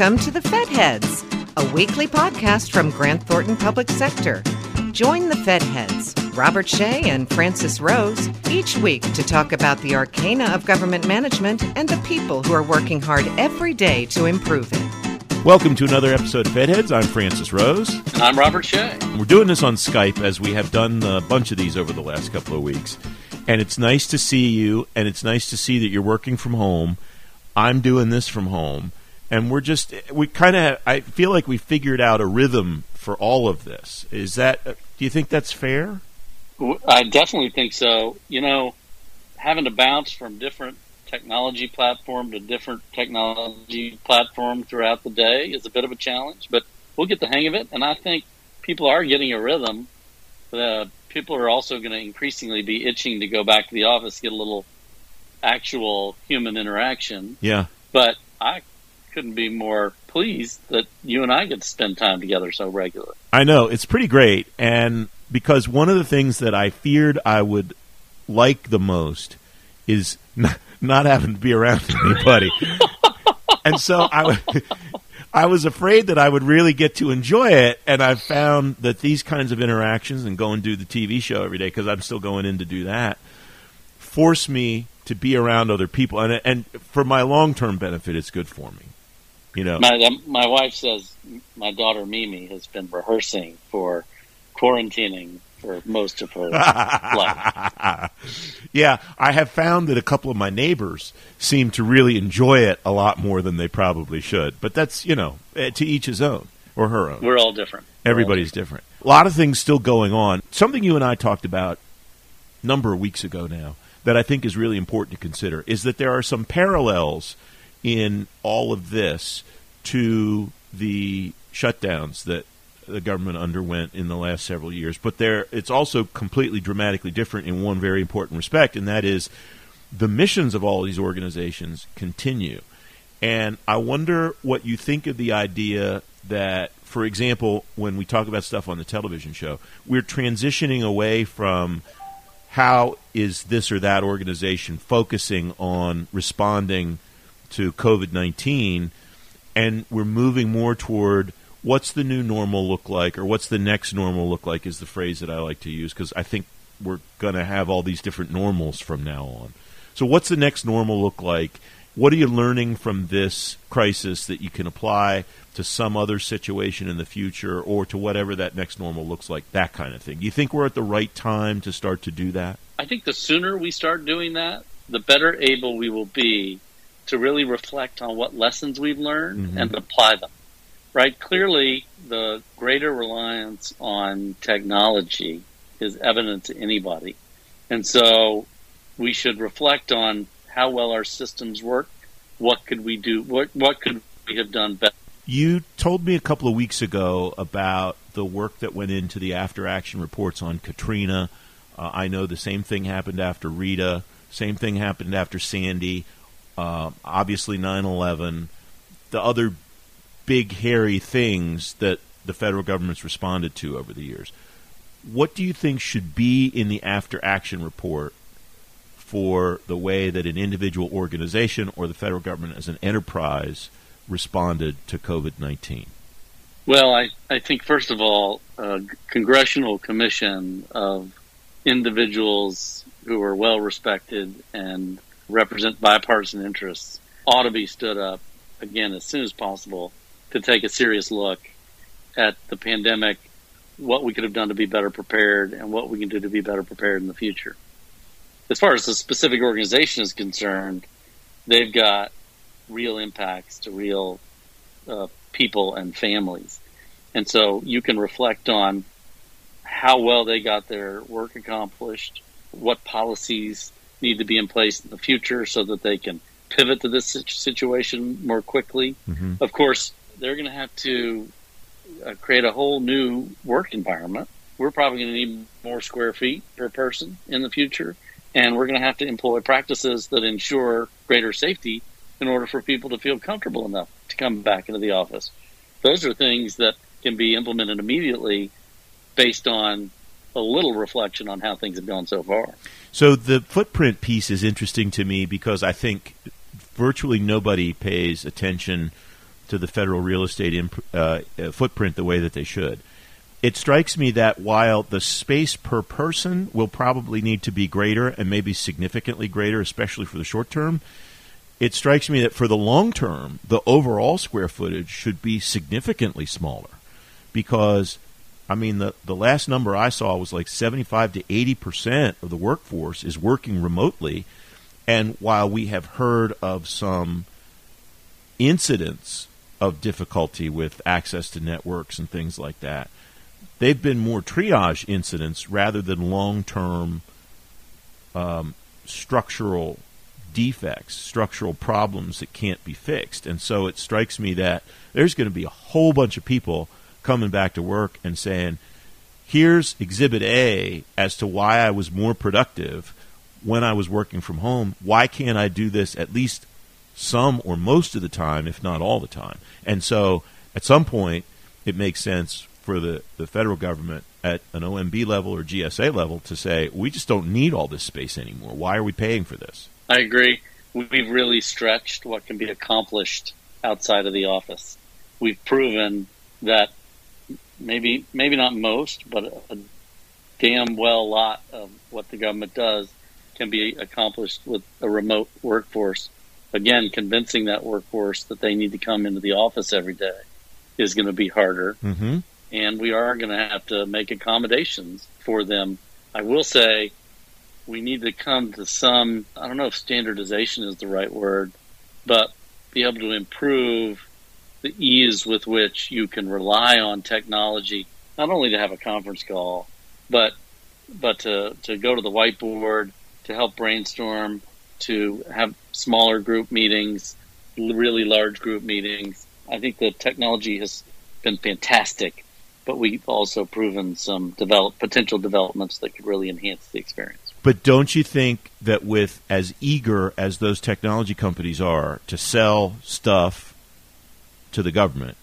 Welcome to the Fed Heads, a weekly podcast from Grant Thornton Public Sector. Join the Fed Heads, Robert Shea and Francis Rose, each week to talk about the arcana of government management and the people who are working hard every day to improve it. Welcome to another episode of Fed Heads. I'm Francis Rose. And I'm Robert Shea. We're doing this on Skype as we have done a bunch of these over the last couple of weeks. And it's nice to see you, and it's nice to see that you're working from home. I'm doing this from home. And we're just, we kind of, I feel like we figured out a rhythm for all of this. Is that, do you think that's fair? I definitely think so. You know, having to bounce from different technology platform to different technology platform throughout the day is a bit of a challenge, but we'll get the hang of it. And I think people are getting a rhythm. Uh, people are also going to increasingly be itching to go back to the office, get a little actual human interaction. Yeah. But I couldn't be more pleased that you and I get to spend time together so regularly. I know it's pretty great, and because one of the things that I feared I would like the most is not, not having to be around anybody, and so I. I was afraid that I would really get to enjoy it, and I've found that these kinds of interactions and go and do the TV show every day because I'm still going in to do that force me to be around other people, and and for my long term benefit, it's good for me. You know, my um, my wife says my daughter Mimi has been rehearsing for quarantining for most of her life. Yeah, I have found that a couple of my neighbors seem to really enjoy it a lot more than they probably should. But that's you know eh, to each his own or her own. We're all different. Everybody's all different. different. A lot of things still going on. Something you and I talked about a number of weeks ago now that I think is really important to consider is that there are some parallels in all of this to the shutdowns that the government underwent in the last several years. But there, it's also completely dramatically different in one very important respect, and that is the missions of all these organizations continue. And I wonder what you think of the idea that, for example, when we talk about stuff on the television show, we're transitioning away from how is this or that organization focusing on responding to COVID 19, and we're moving more toward what's the new normal look like, or what's the next normal look like, is the phrase that I like to use, because I think we're going to have all these different normals from now on. So, what's the next normal look like? What are you learning from this crisis that you can apply to some other situation in the future or to whatever that next normal looks like? That kind of thing. Do you think we're at the right time to start to do that? I think the sooner we start doing that, the better able we will be to really reflect on what lessons we've learned Mhm. and apply them. Right? Clearly, the greater reliance on technology is evident to anybody. And so we should reflect on how well our systems work. What could we do? What, what could we have done better? You told me a couple of weeks ago about the work that went into the after action reports on Katrina. Uh, I know the same thing happened after Rita, same thing happened after Sandy, uh, obviously 9 11, the other big, hairy things that the federal government's responded to over the years. What do you think should be in the after action report for the way that an individual organization or the federal government as an enterprise responded to COVID 19? Well, I, I think, first of all, a congressional commission of individuals who are well respected and represent bipartisan interests ought to be stood up again as soon as possible to take a serious look at the pandemic, what we could have done to be better prepared, and what we can do to be better prepared in the future. As far as the specific organization is concerned, they've got real impacts to real uh, people and families. And so you can reflect on how well they got their work accomplished, what policies need to be in place in the future so that they can pivot to this situation more quickly. Mm-hmm. Of course, they're going to have to uh, create a whole new work environment. We're probably going to need more square feet per person in the future, and we're going to have to employ practices that ensure greater safety in order for people to feel comfortable enough to come back into the office. Those are things that can be implemented immediately based on a little reflection on how things have gone so far. So the footprint piece is interesting to me because I think virtually nobody pays attention to the federal real estate imp- uh, uh, footprint the way that they should. It strikes me that while the space per person will probably need to be greater and maybe significantly greater, especially for the short term, it strikes me that for the long term, the overall square footage should be significantly smaller because I mean, the, the last number I saw was like 75 to 80 percent of the workforce is working remotely. And while we have heard of some incidents of difficulty with access to networks and things like that, they've been more triage incidents rather than long term um, structural defects, structural problems that can't be fixed. And so it strikes me that there's going to be a whole bunch of people coming back to work and saying, here's exhibit A as to why I was more productive when I was working from home. Why can't I do this at least some or most of the time, if not all the time? And so at some point, it makes sense for the, the federal government at an OMB level or GSA level to say, we just don't need all this space anymore. Why are we paying for this? I agree. We've really stretched what can be accomplished outside of the office. We've proven that maybe maybe not most, but a, a damn well lot of what the government does can be accomplished with a remote workforce. Again, convincing that workforce that they need to come into the office every day is going to be harder. Mm-hmm. And we are going to have to make accommodations for them. I will say we need to come to some, I don't know if standardization is the right word, but be able to improve the ease with which you can rely on technology, not only to have a conference call, but but to, to go to the whiteboard, to help brainstorm, to have smaller group meetings, really large group meetings. I think the technology has been fantastic, but we've also proven some develop potential developments that could really enhance the experience. But don't you think that with as eager as those technology companies are to sell stuff to the government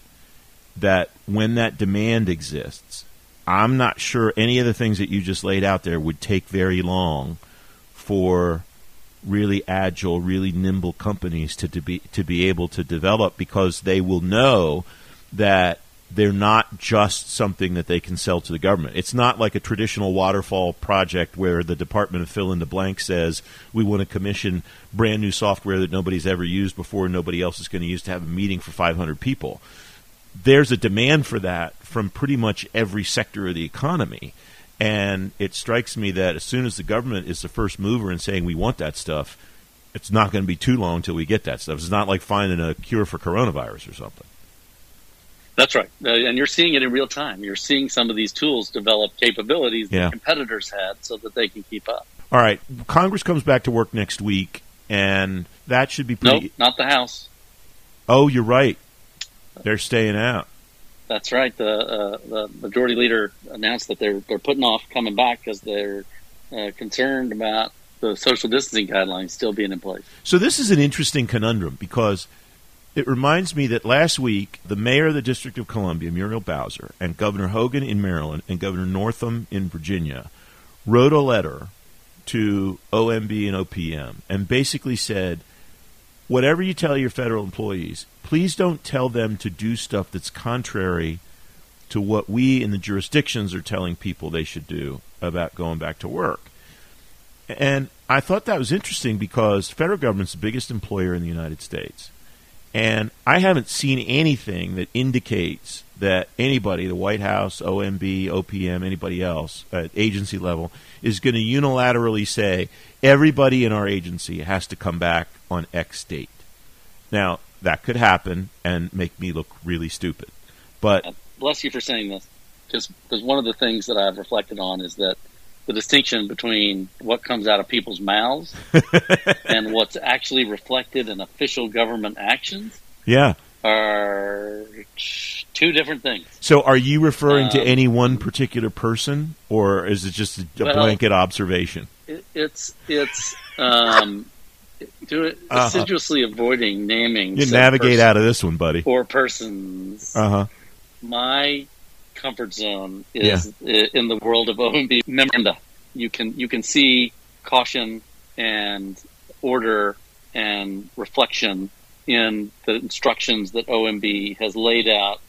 that when that demand exists, I'm not sure any of the things that you just laid out there would take very long for really agile, really nimble companies to, to be to be able to develop because they will know that they're not just something that they can sell to the government. It's not like a traditional waterfall project where the Department of Fill in the Blank says we want to commission brand new software that nobody's ever used before and nobody else is going to use to have a meeting for 500 people. There's a demand for that from pretty much every sector of the economy. And it strikes me that as soon as the government is the first mover in saying we want that stuff, it's not going to be too long until we get that stuff. It's not like finding a cure for coronavirus or something. That's right. Uh, and you're seeing it in real time. You're seeing some of these tools develop capabilities yeah. that competitors had so that they can keep up. All right. Congress comes back to work next week, and that should be pretty. Nope, not the House. Oh, you're right. They're staying out. That's right. The uh, the majority leader announced that they're they're putting off coming back because they're uh, concerned about the social distancing guidelines still being in place. So this is an interesting conundrum because it reminds me that last week, the mayor of the District of Columbia, Muriel Bowser, and Governor Hogan in Maryland and Governor Northam in Virginia wrote a letter to OMB and OPM and basically said, whatever you tell your federal employees, please don't tell them to do stuff that's contrary to what we in the jurisdictions are telling people they should do about going back to work. And I thought that was interesting because federal government's the biggest employer in the United States. And I haven't seen anything that indicates that anybody, the White House, OMB, OPM, anybody else at agency level, is going to unilaterally say everybody in our agency has to come back on X date. Now, that could happen and make me look really stupid. But bless you for saying this, because one of the things that I've reflected on is that the distinction between what comes out of people's mouths and what's actually reflected in official government actions yeah. are two different things. So are you referring um, to any one particular person or is it just a, well, blanket observation? it, it's it's um do it uh-huh. assiduously avoiding naming you navigate out of this one buddy. or persons. Uh-huh. My comfort zone is yeah. in the world of OMB memoranda. You can you can see caution and order and reflection in the instructions that OMB has laid out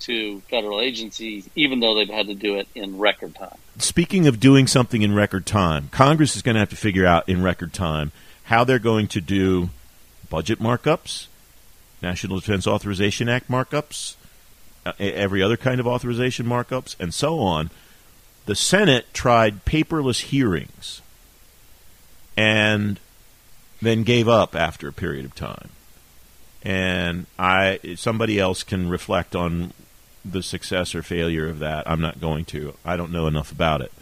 to federal agencies, even though they've had to do it in record time. Speaking of doing something in record time, Congress is going to have to figure out in record time how they're going to do budget markups, National Defense Authorization Act markups, uh, Uh, every other kind of authorization markups, and so on. The Senate tried paperless hearings and then gave up after a period of time. And I somebody else can reflect on the success or failure of that. I'm not going to. I don't know enough about it.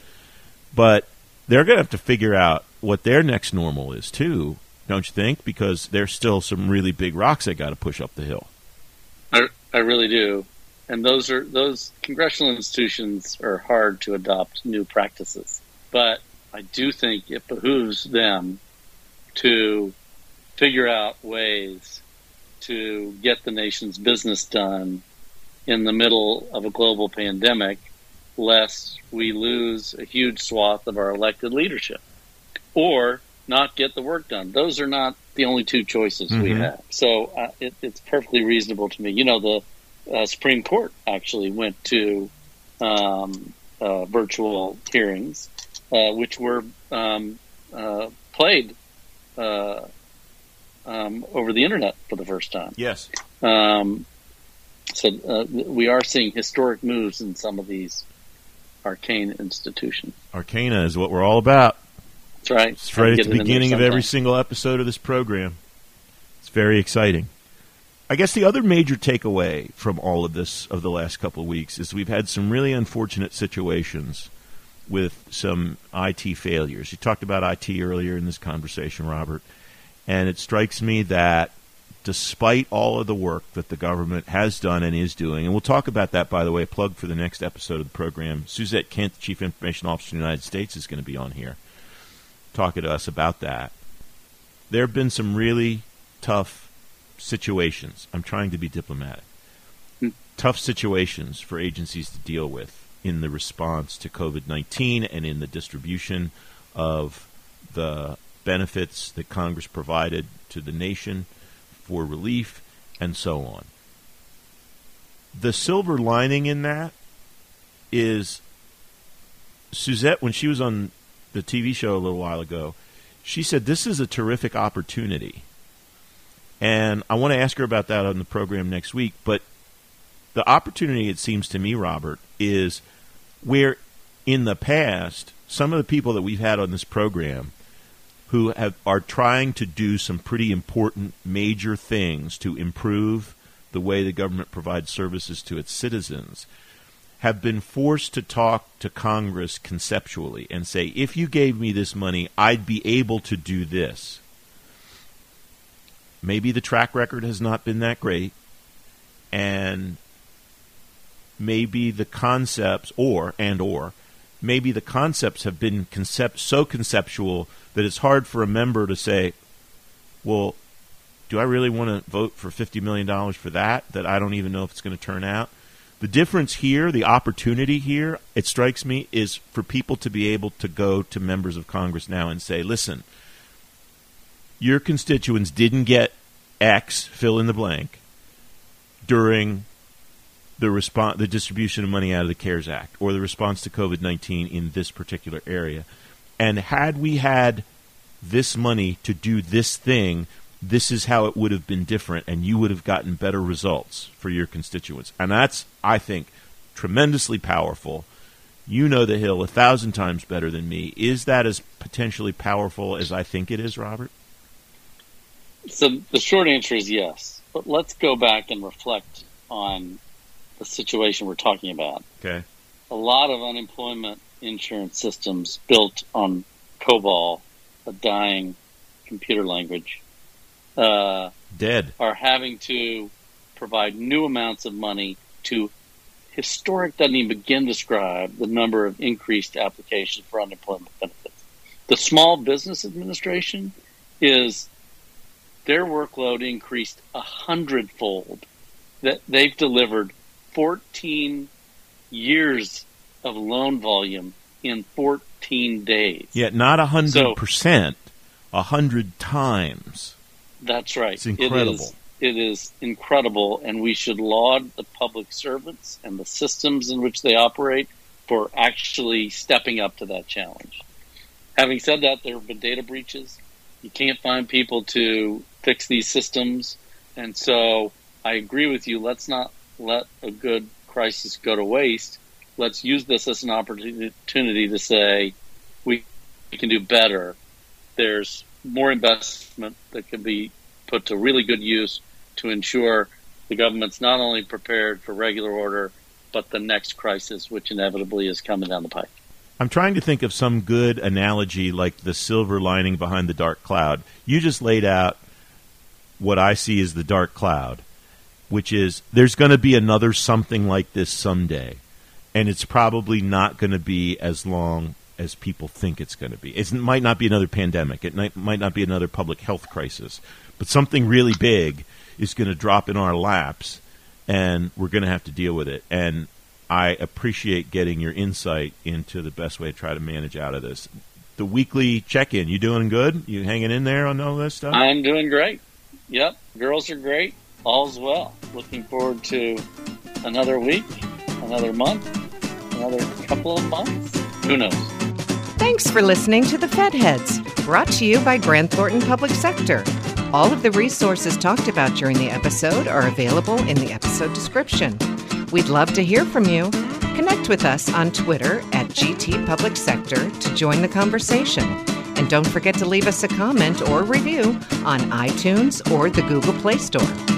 But they're going to have to figure out what their next normal is too, don't you think? Because there's still some really big rocks they got to push up the hill. I, I really do. And those are those congressional institutions are hard to adopt new practices. But I do think it behooves them to figure out ways to get the nation's business done in the middle of a global pandemic, lest we lose a huge swath of our elected leadership or not get the work done. Those are not the only two choices mm-hmm. we have. So uh, it, it's perfectly reasonable to me. You know, the uh, Supreme Court actually went to um, uh, virtual hearings, uh, which were um, uh, played uh, um, over the internet for the first time. Yes. Um, so uh, we are seeing historic moves in some of these arcane institutions. Arcana is what we're all about. That's right. It's right at the beginning of every single episode of this program. It's very exciting. I guess the other major takeaway from all of this of the last couple of weeks is we've had some really unfortunate situations with some IT failures. You talked about IT earlier in this conversation, Robert, and it strikes me that despite all of the work that the government has done and is doing, and we'll talk about that, by the way, plug for the next episode of the program. Suzette Kent, Chief Information Officer of the United States, is going to be on here talking to us about that. There have been some really tough situations. I'm trying to be diplomatic. Mm. Tough situations for agencies to deal with in the response to COVID 19 and in the distribution of the benefits that Congress provided to the nation for relief and so on. The silver lining in that is Suzette, when she was on the TV show a little while ago, she said this is a terrific opportunity. And I want to ask her about that on the program next week. But the opportunity, it seems to me, Robert, is where in the past, some of the people that we've had on this program who have, are trying to do some pretty important major things to improve the way the government provides services to its citizens have been forced to talk to Congress conceptually and say, if you gave me this money, I'd be able to do this. Maybe the track record has not been that great, and maybe the concepts or and or maybe the concepts have been concept so conceptual that it's hard for a member to say, well, do I really want to vote for $50 million for that, that I don't even know if it's going to turn out? The difference here, the opportunity here, it strikes me, is for people to be able to go to members of Congress now and say, listen, your constituents didn't get X, fill in the blank, during the response, the distribution of money out of the CARES Act, or the response to COVID nineteen in this particular area. And had we had this money to do this thing, this is how it would have been different, and you would have gotten better results for your constituents. And that's, I think, tremendously powerful. You know the Hill a thousand times better than me. Is that as potentially powerful as I think it is, Robert? So the short answer is yes. But let's go back and reflect on the situation we're talking about. Okay. A lot of unemployment insurance systems built on COBOL, a dying computer language, uh, dead, are having to provide new amounts of money to historic doesn't even begin to describe the number of increased applications for unemployment benefits. The Small Business Administration is their workload increased a hundredfold. That they've delivered 14 years of loan volume in 14 days. Yet not 100%, a 100 times. That's right. It's incredible. it is incredible, and we should laud the public servants and the systems in which they operate for actually stepping up to that challenge. Having said that, there have been data breaches. You can't find people to fix these systems. And so I agree with you. Let's not let a good crisis go to waste. Let's use this as an opportunity to say we, we can do better. There's more investment that can be put to really good use to ensure the government's not only prepared for regular order, but the next crisis, which inevitably is coming down the pike. I'm trying to think of some good analogy like the silver lining behind the dark cloud. You just laid out what I see as the dark cloud, which is there's going to be another something like this someday. And it's probably not going to be as long as people think it's going to be. It's, it might not be another pandemic. It might, might not be another public health crisis. But something really big is going to drop in our laps, and we're going to have to deal with it. And I appreciate getting your insight into the best way to try to manage out of this. The weekly check in, you doing good? You hanging in there on all this stuff? I'm doing great. Yep, girls are great. All's well. Looking forward to another week, another month, another couple of months. Who knows? Thanks for listening to the Fed Heads, brought to you by Grant Thornton Public Sector. All of the resources talked about during the episode are available in the episode description. We'd love to hear from you. Connect with us on Twitter at GT Public Sector to join the conversation. And don't forget to leave us a comment or review on iTunes or the Google Play Store.